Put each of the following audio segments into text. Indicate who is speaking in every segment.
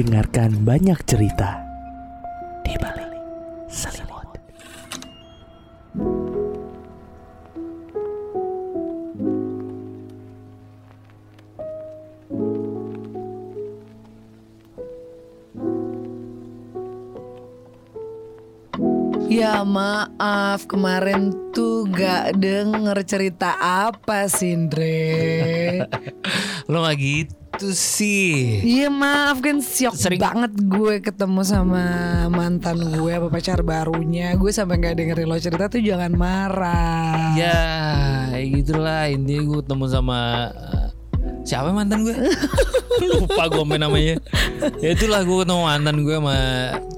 Speaker 1: dengarkan banyak cerita. Di balik selimut.
Speaker 2: Ya maaf kemarin tuh gak denger cerita apa Sindre
Speaker 3: Lo gak gitu sih
Speaker 2: Iya maaf kan siok
Speaker 3: Sering-
Speaker 2: banget gue ketemu sama mantan gue apa pacar barunya. Gue sampai gak dengerin lo cerita tuh jangan marah.
Speaker 3: Ya gitulah. Intinya gue ketemu sama Siapa mantan gue? Lupa gue main namanya Ya itulah gue ketemu mantan gue sama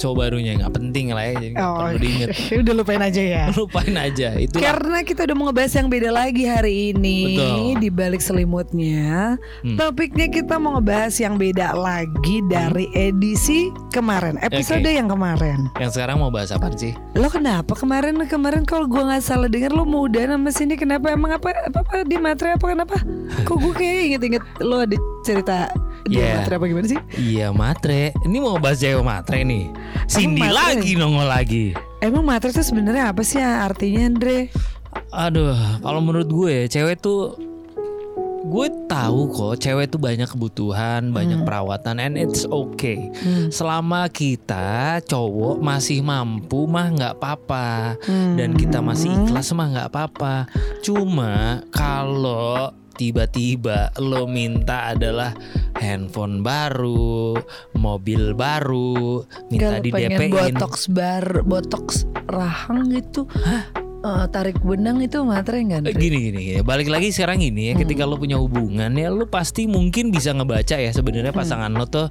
Speaker 3: cowok barunya Gak penting lah ya Jadi nggak
Speaker 2: Oh,
Speaker 3: perlu diinget
Speaker 2: udah lupain aja ya
Speaker 3: Lupain aja Itu
Speaker 2: Karena kita udah mau ngebahas yang beda lagi hari ini
Speaker 3: Betul.
Speaker 2: di balik selimutnya.
Speaker 3: Hmm.
Speaker 2: Topiknya kita mau ngebahas yang beda lagi dari edisi kemarin, episode
Speaker 3: Oke.
Speaker 2: yang kemarin.
Speaker 3: Yang sekarang mau bahas apa sih?
Speaker 2: Lo kenapa kemarin kemarin kalau gua nggak salah dengar lo mau udah sama sini kenapa emang apa apa, apa di materi apa kenapa? Kok gue kayak inget-inget lo ada cerita di
Speaker 3: Yeah.
Speaker 2: materi apa gimana sih?
Speaker 3: Iya matre Ini mau bahas cewek matre nih Cindy
Speaker 2: matre?
Speaker 3: lagi nongol lagi
Speaker 2: Emang materi itu sebenarnya apa sih artinya Andre?
Speaker 3: Aduh, kalau menurut gue cewek tuh gue tahu kok cewek tuh banyak kebutuhan, banyak perawatan and it's okay.
Speaker 2: Hmm.
Speaker 3: Selama kita cowok masih mampu mah nggak apa-apa dan kita masih ikhlas mah nggak apa-apa. Cuma kalau tiba-tiba lo minta adalah handphone baru, mobil baru, minta
Speaker 2: Kalau
Speaker 3: di
Speaker 2: pengen
Speaker 3: DP-in.
Speaker 2: botox bar, botox rahang gitu. Eh, tarik benang itu materi enggak?
Speaker 3: Eh, Gini gini ya, balik lagi sekarang ini ya, ketika lo punya hubungan ya lo pasti mungkin bisa ngebaca ya sebenarnya pasangan lo tuh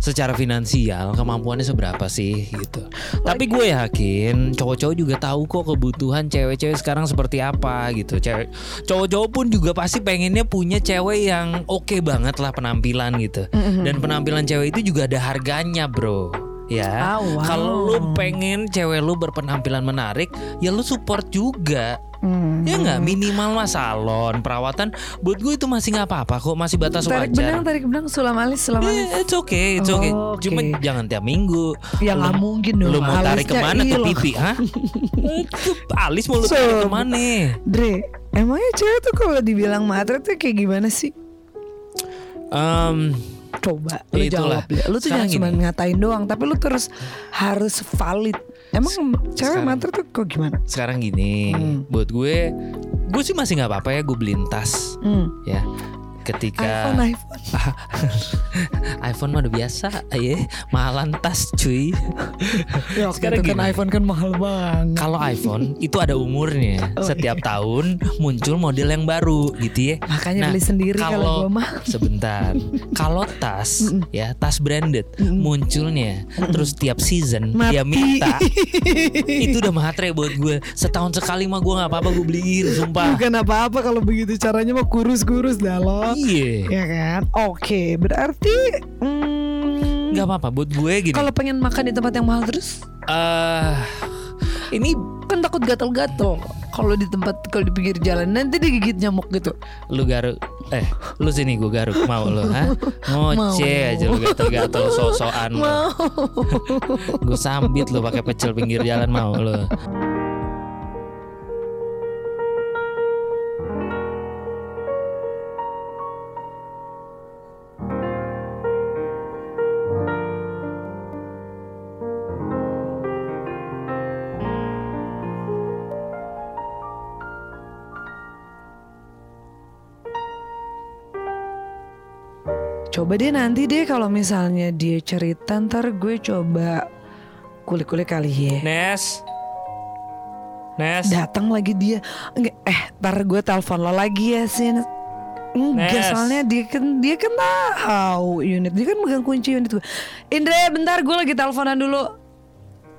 Speaker 3: secara finansial kemampuannya seberapa sih gitu. Tapi gue yakin cowok-cowok juga tahu kok kebutuhan cewek-cewek sekarang seperti apa gitu. Cewek cowok-cowok pun juga pasti pengennya punya cewek yang oke banget lah penampilan gitu. Dan penampilan cewek itu juga ada harganya, Bro. Ya.
Speaker 2: Ah, wow.
Speaker 3: Kalau lu pengen cewek lu berpenampilan menarik, ya lu support juga.
Speaker 2: Hmm.
Speaker 3: Ya nggak minimal mah salon, perawatan buat gue itu masih nggak apa-apa kok, masih batas
Speaker 2: Tarik benang,
Speaker 3: wajar.
Speaker 2: tarik benang, sulam alis, sulam alis.
Speaker 3: Yeah, it's okay, it's okay.
Speaker 2: Oh, oke.
Speaker 3: Cuma jangan tiap minggu.
Speaker 2: Ya nggak mungkin dong.
Speaker 3: Lu mau tarik ke
Speaker 2: mana
Speaker 3: ke pipi? Itu alis mau lu
Speaker 2: So-
Speaker 3: tarik ke mana?
Speaker 2: Dre, emangnya cewek tuh kalau dibilang materi tuh kayak gimana sih?
Speaker 3: Em,
Speaker 2: Coba lu
Speaker 3: Itulah.
Speaker 2: jawab. Lu tuh
Speaker 3: Sekarang
Speaker 2: jangan cuma ngatain doang, tapi lu terus harus valid. Emang cewek
Speaker 3: sekarang-
Speaker 2: materi tuh kok gimana?
Speaker 3: sekarang gini,
Speaker 2: Hmm.
Speaker 3: buat gue, gue sih masih nggak apa-apa ya gue beliin tas,
Speaker 2: Hmm.
Speaker 3: ya. Ketika
Speaker 2: iPhone, iPhone.
Speaker 3: iPhone mah udah biasa, ya mahalan tas cuy.
Speaker 2: Ya,
Speaker 3: Sekarang
Speaker 2: itu kan
Speaker 3: gini.
Speaker 2: iPhone kan mahal banget.
Speaker 3: Kalau iPhone itu ada umurnya.
Speaker 2: Oh,
Speaker 3: Setiap
Speaker 2: iya.
Speaker 3: tahun muncul model yang baru gitu ya.
Speaker 2: Makanya beli sendiri kalau mah.
Speaker 3: sebentar. Kalau tas ya, tas branded munculnya terus tiap season dia
Speaker 2: Mati.
Speaker 3: minta. itu udah matre buat gue. Setahun sekali mah gue nggak apa-apa gue beliin, sumpah.
Speaker 2: Bukan apa-apa kalau begitu caranya mah kurus-kurus dah lo.
Speaker 3: Iya.
Speaker 2: Ya kan? Oke, berarti hmm,
Speaker 3: Nggak apa-apa buat gue gini.
Speaker 2: kalau pengen makan di tempat yang mahal terus
Speaker 3: eh ini
Speaker 2: kan takut gatal-gatal kalau di tempat kalau di pinggir jalan nanti digigit nyamuk gitu.
Speaker 3: lu garuk eh lu sini gue garuk mau lu ha ngoceh aja lu gatel-gatel sosokan lu
Speaker 2: Mau.
Speaker 3: gue sambit lu pakai pecel pinggir jalan mau lu
Speaker 2: Coba deh nanti deh kalau misalnya dia cerita ntar gue coba kulik-kulik kali ya.
Speaker 3: Nes Nes
Speaker 2: Datang lagi dia. Enggak, eh, ntar gue telepon lo lagi ya Sin. Enggak,
Speaker 3: Nes.
Speaker 2: soalnya dia kan dia kan tahu unit. Dia kan megang kunci unit gue. Indra, bentar gue lagi teleponan dulu.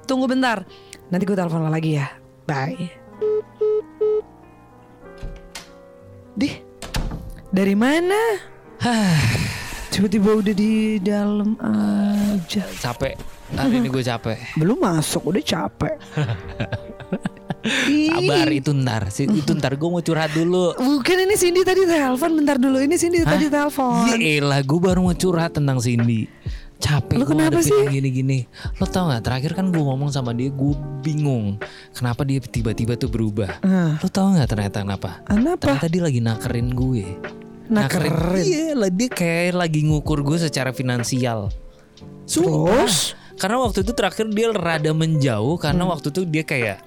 Speaker 2: Tunggu bentar. Nanti gue telepon lo lagi ya. Bye. Dih, dari mana? Tiba-tiba udah di dalam aja.
Speaker 3: capek hari ini gue capek
Speaker 2: Belum masuk, udah capek.
Speaker 3: Sabar itu ntar Si- itu ntar gue mau curhat dulu
Speaker 2: Bukan ini Cindy tadi telepon bentar dulu ini Cindy tadi telepon.
Speaker 3: Ya elah gue baru mau curhat tentang Cindy capek
Speaker 2: Lu
Speaker 3: gue
Speaker 2: kenapa sih?
Speaker 3: gini-gini. Lo tau nggak? Terakhir kan gue ngomong sama dia, gue bingung kenapa dia tiba-tiba tuh berubah.
Speaker 2: Ah,
Speaker 3: Lo tau nggak ternyata kenapa?
Speaker 2: kenapa?
Speaker 3: Ternyata dia lagi nakerin gue.
Speaker 2: Nakerin.
Speaker 3: Iya, lah dia kayak lagi ngukur gue secara finansial. Sumpah.
Speaker 2: Terus?
Speaker 3: Karena waktu itu terakhir dia rada menjauh karena
Speaker 2: Hmm.
Speaker 3: waktu itu dia kayak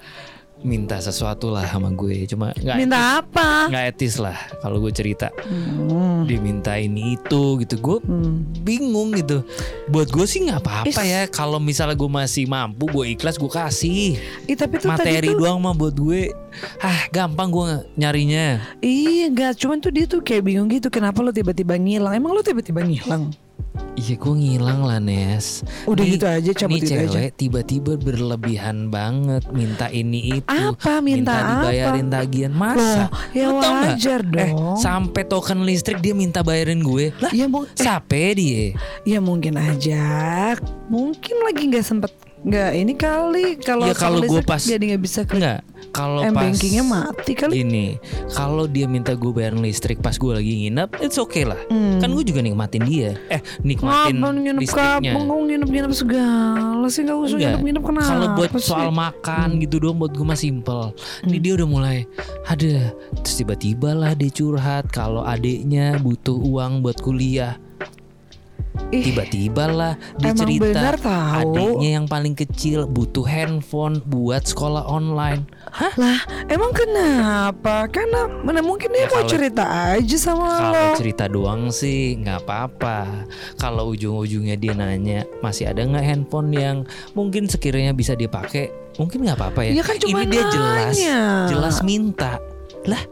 Speaker 3: minta sesuatu lah sama gue. Cuma nggak
Speaker 2: Minta
Speaker 3: etis,
Speaker 2: apa?
Speaker 3: nggak etis lah kalau gue cerita.
Speaker 2: Hmm.
Speaker 3: Dia minta ini itu gitu. Gue
Speaker 2: Hmm.
Speaker 3: bingung gitu. Buat gue sih nggak apa-apa ya. Kalau misalnya gue masih mampu, gue ikhlas gue kasih.
Speaker 2: Ih, tapi tuh
Speaker 3: Materi
Speaker 2: tadi tuh,
Speaker 3: doang mah buat gue, ah gampang gue nyarinya.
Speaker 2: Iya enggak, cuman tuh dia tuh kayak bingung gitu kenapa lo tiba-tiba ngilang. Emang lo tiba-tiba ngilang?
Speaker 3: Iya gue ngilang lah Nes
Speaker 2: Udah
Speaker 3: Nih-
Speaker 2: gitu aja, cabut
Speaker 3: nih
Speaker 2: aja.
Speaker 3: cewek tiba-tiba berlebihan banget Minta ini itu
Speaker 2: Apa? Minta apa?
Speaker 3: dibayarin tagihan Masa?
Speaker 2: Loh, ya
Speaker 3: Lu
Speaker 2: wajar
Speaker 3: Eh
Speaker 2: dong.
Speaker 3: sampai token listrik dia minta bayarin gue Lah
Speaker 2: Ya, mu- eh,
Speaker 3: dia
Speaker 2: ya mungkin aja. Mungkin lagi nggak sempet nggak ini kali kalau
Speaker 3: Ya, kalau
Speaker 2: listrik
Speaker 3: pas-
Speaker 2: jadi nggak bisa ke
Speaker 3: Enggak Kalau pas
Speaker 2: bankingnya mati kali.
Speaker 3: Gini Kalau dia minta gue bayarin listrik pas gue lagi nginep It's okay lah
Speaker 2: Hmm.
Speaker 3: Kan gue juga nikmatin dia Eh nikmatin
Speaker 2: Ngapain nginep
Speaker 3: listriknya
Speaker 2: kampung, kok nginep-nginep segala sih nggak usah
Speaker 3: Enggak.
Speaker 2: nginep-nginep kenapa
Speaker 3: Kalau buat
Speaker 2: sih? Hmm.
Speaker 3: soal makan gitu doang buat gue mah simple. Ini dia udah mulai ada terus tiba-tiba lah dia curhat kalau adiknya butuh uang buat kuliah. Tiba-tiba lah dia
Speaker 2: Emang
Speaker 3: cerita
Speaker 2: benar tahu.
Speaker 3: adiknya yang paling kecil butuh handphone buat sekolah online. Hah?
Speaker 2: lah emang kenapa? Karena mana mungkin dia
Speaker 3: Ya,
Speaker 2: mau
Speaker 3: kalau-
Speaker 2: cerita aja sama
Speaker 3: Kalau
Speaker 2: lo.
Speaker 3: cerita doang sih nggak apa-apa. Kalau ujung-ujungnya dia nanya masih ada nggak handphone yang mungkin sekiranya bisa dia pakai, mungkin nggak apa-apa ya.
Speaker 2: Iya kan cuma
Speaker 3: Ini dia jelas,
Speaker 2: nanya.
Speaker 3: jelas minta. Lah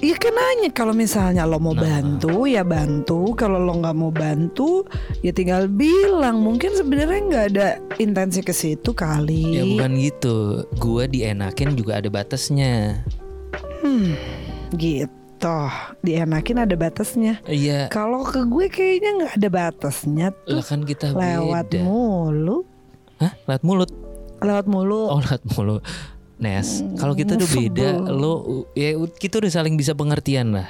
Speaker 2: Iya kan nanya kalau misalnya lo mau
Speaker 3: Nah.
Speaker 2: bantu ya bantu, kalau lo nggak mau bantu ya tinggal bilang. Mungkin sebenarnya nggak ada intensi ke situ kali.
Speaker 3: Ya bukan gitu. Gua dienakin juga ada batasnya.
Speaker 2: Hmm, gitu. Dienakin ada batasnya.
Speaker 3: Iya.
Speaker 2: Kalau ke gue kayaknya nggak ada batasnya
Speaker 3: Lah
Speaker 2: tuh.
Speaker 3: kan kita
Speaker 2: Lewat
Speaker 3: beda.
Speaker 2: mulu,
Speaker 3: Hah? Lewat mulut.
Speaker 2: lewat mulu.
Speaker 3: Oh, lewat mulut. Nes, kalau kita
Speaker 2: sebel.
Speaker 3: beda, lo ya kita udah saling bisa pengertian lah.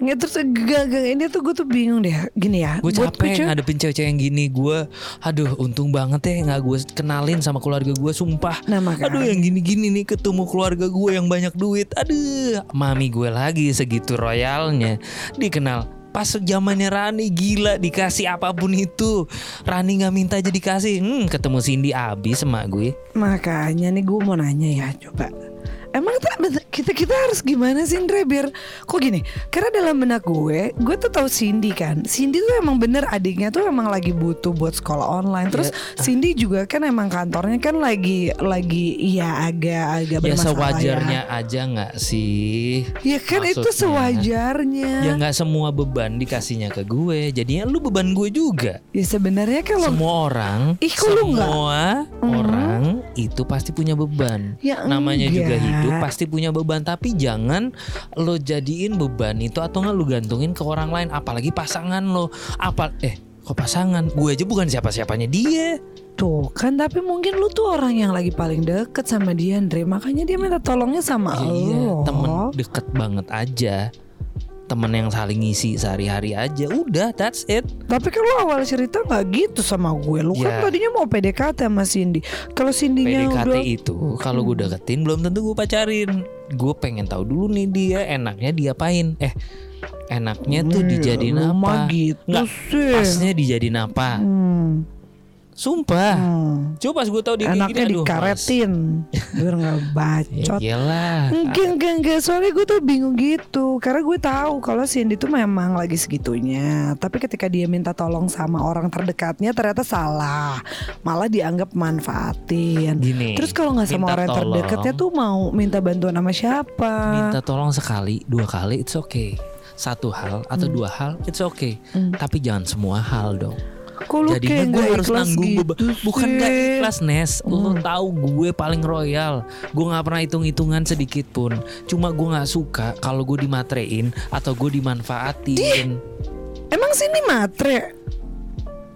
Speaker 2: Nggak terus gak, gak, ini tuh gue tuh bingung deh. Gini ya,
Speaker 3: Gue capek
Speaker 2: cewek-
Speaker 3: ngadepin cewek-cewek yang gini. Gue, aduh, untung banget ya nggak gue kenalin sama keluarga gue. Sumpah.
Speaker 2: Nah makanya
Speaker 3: Aduh yang gini-gini nih ketemu keluarga gue yang banyak duit. Aduh, mami gue lagi segitu royalnya dikenal. Pas zamannya Rani gila dikasih apa pun itu. Rani nggak minta aja dikasih. Hmm, ketemu Cindy abis sama gue.
Speaker 2: Makanya nih gue mau nanya ya coba Emang kita, kita kita harus gimana sih Indra biar kok gini? Karena dalam benak gue, gue tuh tahu Cindy kan. Cindy tuh emang bener adiknya tuh emang lagi butuh buat sekolah online. Terus Cindy juga kan emang kantornya kan lagi lagi ya agak-agak
Speaker 3: Ya
Speaker 2: bermasalah
Speaker 3: sewajarnya aja nggak sih?
Speaker 2: ya. Ya kan itu
Speaker 3: Maksudnya.
Speaker 2: sewajarnya.
Speaker 3: Ya nggak semua beban dikasihnya ke gue. Jadinya lu beban gue juga.
Speaker 2: Ya sebenarnya kalau
Speaker 3: Semua orang,
Speaker 2: Ih, kok lu nggak?
Speaker 3: semua orang itu pasti punya beban.
Speaker 2: Ya
Speaker 3: Namanya juga
Speaker 2: enggak.
Speaker 3: hidup pasti punya beban. Tapi jangan lo jadiin beban itu atau nggak lo gantungin ke orang lain. Apalagi pasangan lo. Apa? Eh, kok pasangan? Gue aja bukan siapa-siapanya dia.
Speaker 2: Tuh kan tapi mungkin lu tuh orang yang lagi paling deket sama dia Andre Makanya dia minta tolongnya sama
Speaker 3: Ya iya,
Speaker 2: lo
Speaker 3: temen deket banget aja. Temen yang saling ngisi sehari-hari aja. Udah, that's it.
Speaker 2: Tapi lu awal cerita gak gitu sama gue Lu kan
Speaker 3: Ya.
Speaker 2: tadinya mau PDKT sama Cindy Kalau Cindy-nya
Speaker 3: PDKT
Speaker 2: udah
Speaker 3: itu kalau gue deketin belum tentu gue pacarin. Gue pengen tahu dulu nih dia enaknya diapain. Eh, enaknya tuh
Speaker 2: Nih,
Speaker 3: dijadiin apa?
Speaker 2: gitu
Speaker 3: Nggak,
Speaker 2: sih
Speaker 3: Pasnya dijadiin apa?
Speaker 2: hmm.
Speaker 3: Sumpah.
Speaker 2: hmm.
Speaker 3: Coba pas gue tahu dia kayak
Speaker 2: Enaknya
Speaker 3: gini, aduh,
Speaker 2: dikaretin Biar gak bacot
Speaker 3: Ya iyalah.
Speaker 2: Enggak, enggak, enggak Soalnya gue tuh bingung gitu Karena gue tahu kalau Cindy tuh memang lagi segitunya Tapi ketika dia minta tolong sama orang terdekatnya Ternyata salah Malah dianggap manfaatin
Speaker 3: Gini.
Speaker 2: Terus kalau nggak sama orang
Speaker 3: tolong.
Speaker 2: terdekatnya tuh mau minta bantuan sama siapa?
Speaker 3: minta tolong sekali, dua kali it's okay. Satu hal atau
Speaker 2: Hmm.
Speaker 3: dua hal it's okay. Tapi jangan semua hal dong.
Speaker 2: Kok lu
Speaker 3: Jadinya gue
Speaker 2: nggak
Speaker 3: harus nanggung
Speaker 2: gitu
Speaker 3: beban. Bukan gak ikhlas Nes Lo
Speaker 2: Hmm.
Speaker 3: tahu gue paling royal Gue gak pernah hitung-hitungan sedikit pun Cuma gue gak suka kalau gue dimatrein Atau gue dimanfaatin
Speaker 2: Emang sini matre?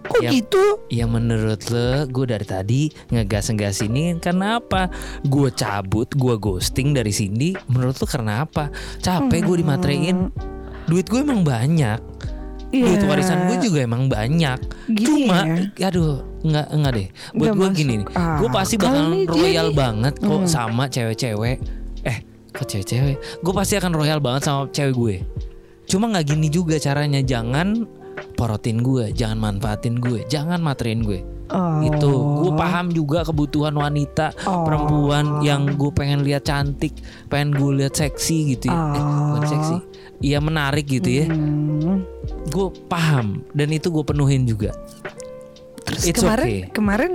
Speaker 2: Kok
Speaker 3: Ya.
Speaker 2: gitu?
Speaker 3: Ya menurut lo gue dari tadi ngegas-ngegas ini karena apa? Gue cabut, gue ghosting dari sini Menurut lo karena apa? Capek gue dimatrein Duit gue emang banyak
Speaker 2: Iya.
Speaker 3: duit warisan gue juga emang banyak.
Speaker 2: Gini
Speaker 3: Cuma,
Speaker 2: ya.
Speaker 3: aduh, nggak nggak deh. Buat gue gini nih,
Speaker 2: Ah,
Speaker 3: gue pasti bakal royal
Speaker 2: nih.
Speaker 3: banget kok
Speaker 2: Hmm.
Speaker 3: sama cewek-cewek. Eh, kok cewek-cewek? Gue pasti akan royal banget sama cewek gue. Cuma nggak gini juga caranya. Jangan porotin gue, jangan manfaatin gue, jangan materin gue.
Speaker 2: Oh.
Speaker 3: Itu gue paham juga kebutuhan wanita
Speaker 2: Oh.
Speaker 3: perempuan yang gue pengen lihat cantik, pengen gue lihat seksi gitu ya. Eh, bukan
Speaker 2: Oh.
Speaker 3: seksi. Iya menarik gitu ya.
Speaker 2: Hmm.
Speaker 3: Gue paham dan itu gue penuhin juga.
Speaker 2: Terus
Speaker 3: It's
Speaker 2: kemarin
Speaker 3: okay.
Speaker 2: kemarin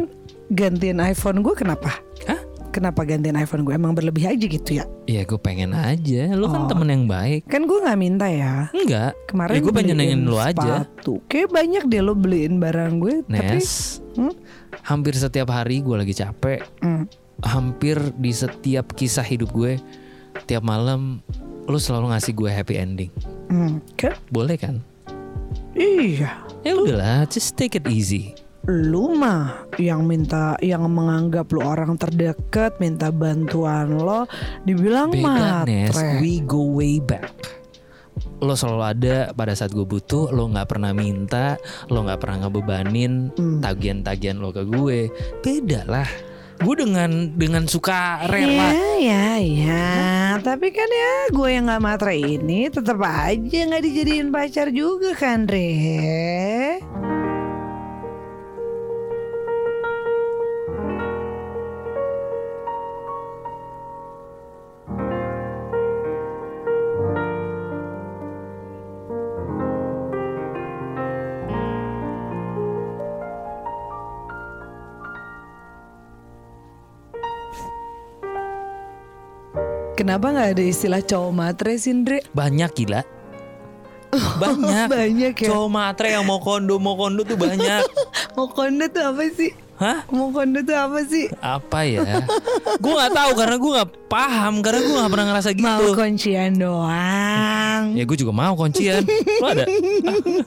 Speaker 2: gantiin iPhone gue kenapa?
Speaker 3: Hah?
Speaker 2: Kenapa gantiin iPhone gue? Emang berlebih aja gitu ya?
Speaker 3: Ya gue pengen aja. Lu
Speaker 2: Oh.
Speaker 3: kan temen yang baik.
Speaker 2: Kan gue nggak minta ya.
Speaker 3: Enggak.
Speaker 2: Kemarin
Speaker 3: Ya, gue pengen nyenengin lu aja.
Speaker 2: sepatu. Kayak banyak deh lo beliin barang gue. Tapi
Speaker 3: Nes.
Speaker 2: Hmm?
Speaker 3: Hampir setiap hari gue lagi capek.
Speaker 2: Hmm.
Speaker 3: Hampir di setiap kisah hidup gue, tiap malam lu selalu ngasih gue happy ending.
Speaker 2: Hmm. Kan?
Speaker 3: Boleh kan?
Speaker 2: Iya.
Speaker 3: Ya udahlah, just take it easy.
Speaker 2: Lu mah yang minta yang menganggap lu orang terdekat minta bantuan lo dibilang matre.
Speaker 3: we go way back. Lo selalu ada pada saat gue butuh, lo nggak pernah minta, lo nggak pernah ngebebanin
Speaker 2: Hmm.
Speaker 3: tagihan-tagihan lo ke gue. Beda lah. Gue dengan dengan suka rela.
Speaker 2: Ya, ya, ya. Tapi kan ya gue yang nggak matre ini tetap aja nggak dijadiin pacar juga kan, Re. Kenapa nggak ada istilah cowok matre sih?
Speaker 3: Banyak gila. Banyak.
Speaker 2: Banyak ya.
Speaker 3: Cowok matre yang mau kondo mau kondo tuh banyak.
Speaker 2: Mau kondo tuh apa sih?
Speaker 3: Hah?
Speaker 2: Mau kondo tuh apa sih?
Speaker 3: Apa ya? gue nggak tahu karena gue nggak paham karena gue nggak pernah ngerasa gitu.
Speaker 2: Mau kuncian doang.
Speaker 3: Ya gue juga mau kuncian. Lo ada?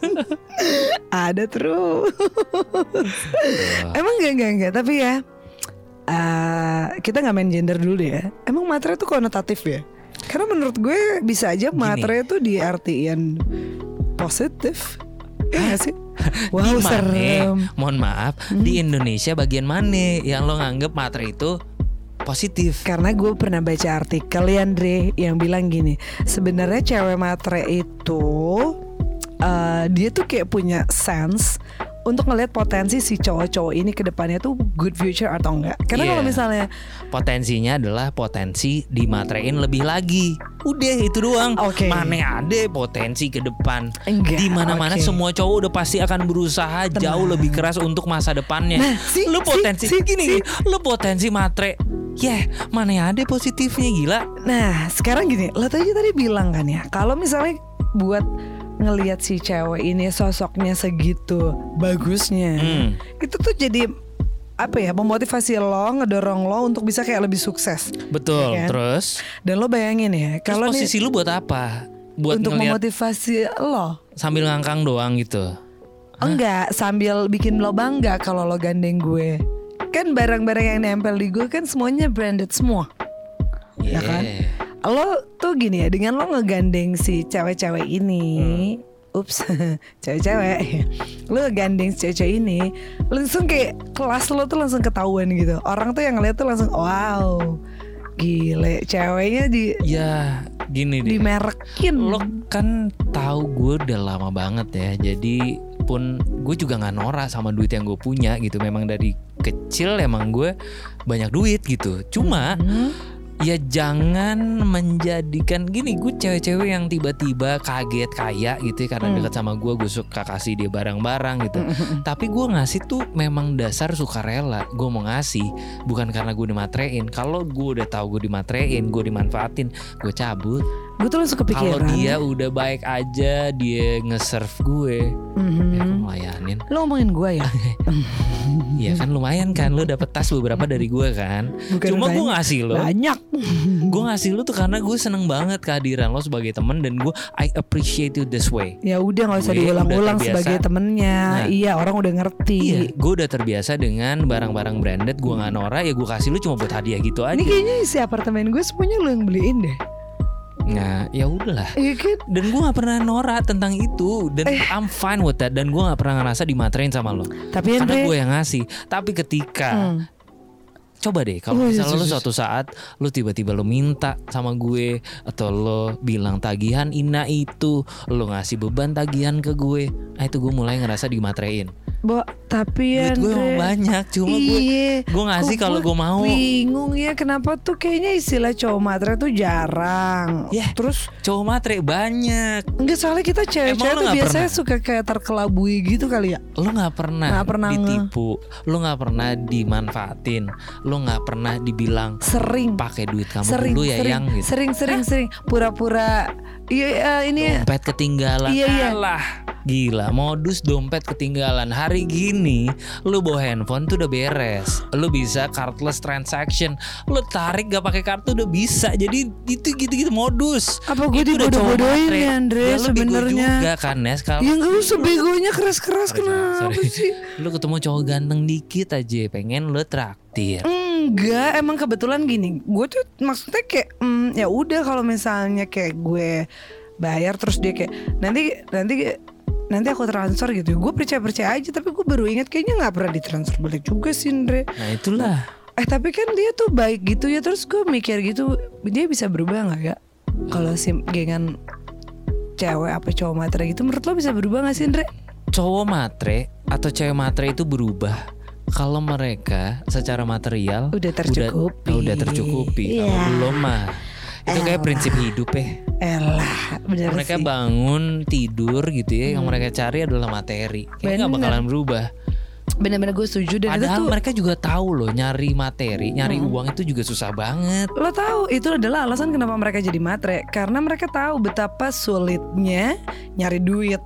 Speaker 2: Ada terus. Emang enggak enggak enggak tapi ya eh, kita nggak main gender dulu deh ya. Emang matre itu konotatif ya? Karena menurut gue bisa aja matre itu diartiin positif. Iya sih? Wow
Speaker 3: di mana?
Speaker 2: serem.
Speaker 3: Mohon maaf, di Indonesia bagian mana yang lo nganggep matre itu positif?
Speaker 2: Karena gue pernah baca artikel ya Andre yang bilang gini, sebenarnya cewek matre itu eh, dia tuh kayak punya sense untuk ngelihat potensi si cowok-cowok ini ke depannya tuh good future atau enggak. Karena
Speaker 3: Iya.
Speaker 2: kalau misalnya
Speaker 3: Potensinya adalah potensi dimatrein lebih lagi. Udah itu doang.
Speaker 2: Oke.
Speaker 3: Mana ada potensi ke depan. Di mana-mana
Speaker 2: oke.
Speaker 3: semua cowok udah pasti akan berusaha jauh lebih keras untuk masa depannya.
Speaker 2: Nah, si-
Speaker 3: lu
Speaker 2: si-
Speaker 3: potensi
Speaker 2: si-
Speaker 3: gini,
Speaker 2: si-
Speaker 3: gini, lu potensi matre. Yeah, mana ada positifnya gila.
Speaker 2: Nah sekarang gini Lo tadi tadi bilang kan ya Kalau misalnya buat ngelihat si cewek ini sosoknya segitu bagusnya
Speaker 3: Hmm.
Speaker 2: Itu tuh jadi apa ya memotivasi lo ngedorong lo untuk bisa kayak lebih sukses
Speaker 3: Betul.
Speaker 2: Iya kan?
Speaker 3: Terus,
Speaker 2: dan lo bayangin ya kalau nih
Speaker 3: posisi lu buat apa? Buat
Speaker 2: untuk memotivasi lo
Speaker 3: sambil ngangkang doang gitu.
Speaker 2: enggak sambil bikin lo bangga kalau lo gandeng gue kan barang-barang yang nempel di gue kan semuanya branded semua Ya kan? Lo tuh gini ya dengan lo ngegandeng si cewek-cewek ini ups cewek-cewek lo ngegandeng si cewek ini langsung kayak kelas lo tuh langsung ketahuan gitu orang tuh yang ngeliat tuh langsung wow gile ceweknya di
Speaker 3: Ya, gini deh.
Speaker 2: dimerekin
Speaker 3: Lo kan tahu gue udah lama banget ya. Jadi pun gue juga nggak norak sama duit yang gue punya gitu. Memang dari kecil emang gue banyak duit gitu. Cuma
Speaker 2: Hmm.
Speaker 3: Ya jangan menjadikan gini gue cewek-cewek yang tiba-tiba kaget kaya gitu ya, karena
Speaker 2: Hmm.
Speaker 3: dekat sama gue gue suka kasih dia barang-barang gitu. Tapi gue ngasih tuh memang dasar sukarela gue mau ngasih bukan karena gue dimatrein kalau gue udah tahu gue dimatrein gue dimanfaatin gue cabut
Speaker 2: gue tuh langsung
Speaker 3: kalau
Speaker 2: kepikiran
Speaker 3: dia udah baik aja dia nge-serve gue.
Speaker 2: Mhm.
Speaker 3: ya gue ngelayanin
Speaker 2: lo ngomongin gue ya?
Speaker 3: Ya kan lumayan kan. Lo dapet tas beberapa dari gue kan.
Speaker 2: Bukan
Speaker 3: cuma gue ngasih lo
Speaker 2: banyak.
Speaker 3: Gue ngasih lu tuh karena gue seneng banget kehadiran lo sebagai temen dan gue I appreciate you this way.
Speaker 2: Ya udah nggak usah diulang-ulang sebagai temennya.
Speaker 3: Nah.
Speaker 2: iya orang udah ngerti.
Speaker 3: Iya, gue udah terbiasa dengan barang-barang branded. Gue nggak norak ya gue kasih lu cuma buat hadiah gitu aja.
Speaker 2: Ini kayaknya isi apartemen gue semuanya lo yang beliin deh.
Speaker 3: Nah, ya udahlah.
Speaker 2: Iya kan?
Speaker 3: Dan gue nggak pernah norak tentang itu dan
Speaker 2: Eh.
Speaker 3: I'm fine with that dan gue nggak pernah ngerasa dimaterain sama lo.
Speaker 2: Tapi
Speaker 3: Karena gue yang ngasih. Tapi ketika
Speaker 2: Hmm.
Speaker 3: Coba deh kalau
Speaker 2: Oh, iya,
Speaker 3: misalnya lo
Speaker 2: iya, iya.
Speaker 3: suatu saat lo tiba-tiba lo minta sama gue atau lo bilang tagihan ina itu lo ngasih beban tagihan ke gue, nah itu gue mulai ngerasa dimaterain.
Speaker 2: Bo, tapi
Speaker 3: Duit gue emang banyak, cuma gue
Speaker 2: Iya.
Speaker 3: gue ngasih kalau gue mau.
Speaker 2: Bingung ya kenapa tuh kayaknya istilah cowok matre tuh jarang.
Speaker 3: Ya.
Speaker 2: Terus
Speaker 3: Cowok matre banyak.
Speaker 2: enggak soalnya kita cewek-cewek tuh biasanya
Speaker 3: pernah?
Speaker 2: suka kayak terkelabui gitu kali ya.
Speaker 3: Lo nggak pernah,
Speaker 2: Nggak pernah
Speaker 3: ditipu, lo nggak pernah dimanfaatin, lo nggak pernah dibilang
Speaker 2: Sering.
Speaker 3: pakai duit kamu
Speaker 2: sering,
Speaker 3: dulu ya
Speaker 2: sering,
Speaker 3: yang gitu.
Speaker 2: sering, sering, sering, pura-pura. Iya, iya, ini
Speaker 3: Dompet ketinggalan.
Speaker 2: Iya, iya.
Speaker 3: Alah, gila. Modus dompet ketinggalan. Hari gini lu bawa handphone tuh udah beres. Lu bisa cardless transaction. Lu tarik gak pakai kartu udah bisa. Jadi itu gitu-gitu modus.
Speaker 2: Apa gue
Speaker 3: Itu udah cowok
Speaker 2: dibodoh-bodohin ya, Andre,
Speaker 3: Ya,
Speaker 2: sebenarnya?
Speaker 3: juga kan Nes kalau
Speaker 2: yang gak usah begonya keras-keras kenapa
Speaker 3: sorry.
Speaker 2: sih?
Speaker 3: lu ketemu cowok ganteng dikit aja pengen lu traktir.
Speaker 2: Enggak, emang kebetulan gini. Gue tuh maksudnya kayak mm, ya udah kalau misalnya kayak gue bayar terus dia kayak nanti nanti nanti aku transfer gitu. Gue percaya percaya aja tapi gue baru ingat kayaknya nggak pernah ditransfer balik juga sih Andre.
Speaker 3: Nah itulah.
Speaker 2: Eh tapi kan dia tuh baik gitu ya terus gue mikir gitu dia bisa berubah nggak ya? Kalau si gengan cewek apa cowok matre gitu menurut lo bisa berubah gak sih Andre?
Speaker 3: cowok matre atau cewek matre itu berubah kalau mereka secara material
Speaker 2: Udah tercukupi.
Speaker 3: udah, udah tercukupi. Kalau
Speaker 2: Iya.
Speaker 3: belum mah itu kayak prinsip hidup ya.
Speaker 2: Elah, bener
Speaker 3: Mereka
Speaker 2: sih.
Speaker 3: bangun tidur gitu ya, yang mereka cari adalah materi. Kayaknya nggak bakalan berubah.
Speaker 2: Bener-bener gue setuju dan itu
Speaker 3: Padahal
Speaker 2: tuh
Speaker 3: mereka juga tahu loh nyari materi, nyari uang itu juga susah banget.
Speaker 2: Lo tahu itu adalah alasan kenapa mereka jadi matre karena mereka tahu betapa sulitnya nyari duit.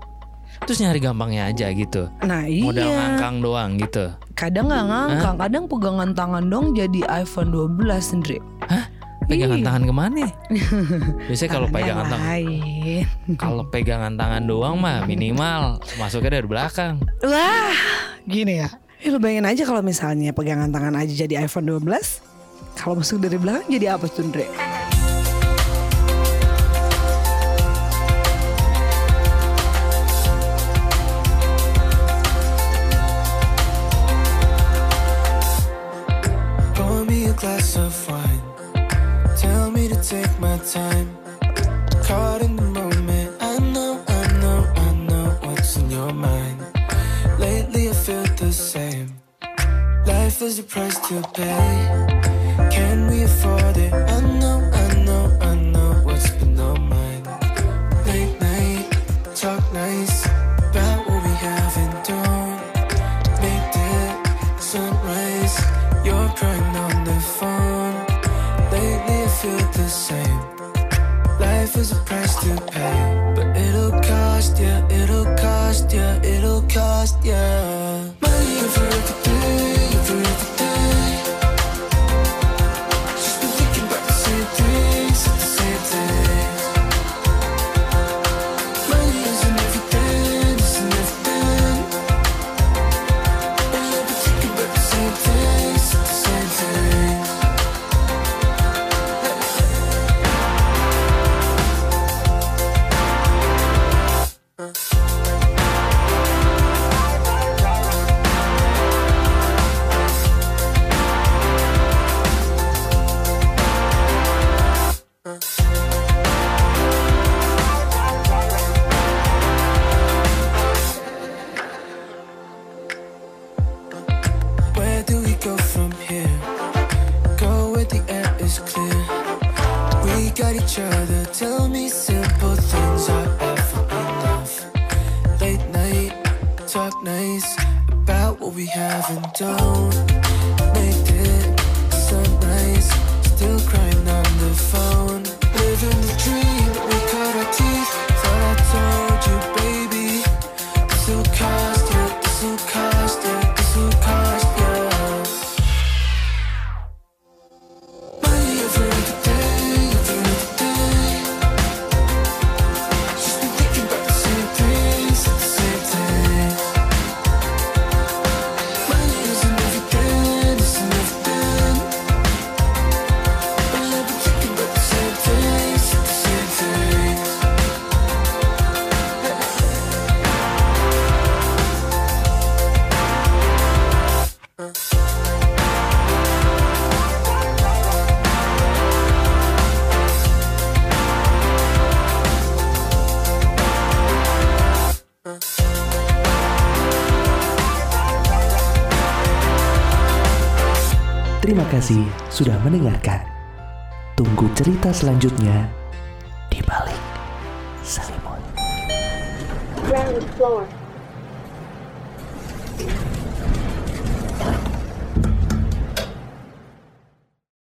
Speaker 3: Terus nyari gampangnya aja gitu.
Speaker 2: Nah
Speaker 3: Modal
Speaker 2: iya,
Speaker 3: ngangkang doang gitu.
Speaker 2: kadang nggak ngangkang, kadang pegangan tangan dong jadi iPhone 12 sendiri.
Speaker 3: Pegangan
Speaker 2: Ih.
Speaker 3: tangan ke mana? Biasanya kalau pegangan tangan kalau pegangan tangan doang mah minimal masuknya dari belakang.
Speaker 2: Wah, gini ya. Eh, lo bayangin aja kalau misalnya pegangan tangan aja jadi iPhone 12 Kalau masuk dari belakang jadi apa tuh Andre?
Speaker 4: goodbye. Done. Made it sunrise, still crying on the phone.
Speaker 1: Kasih sudah mendengarkan. Tunggu cerita selanjutnya di balik selimut.
Speaker 5: ground floor.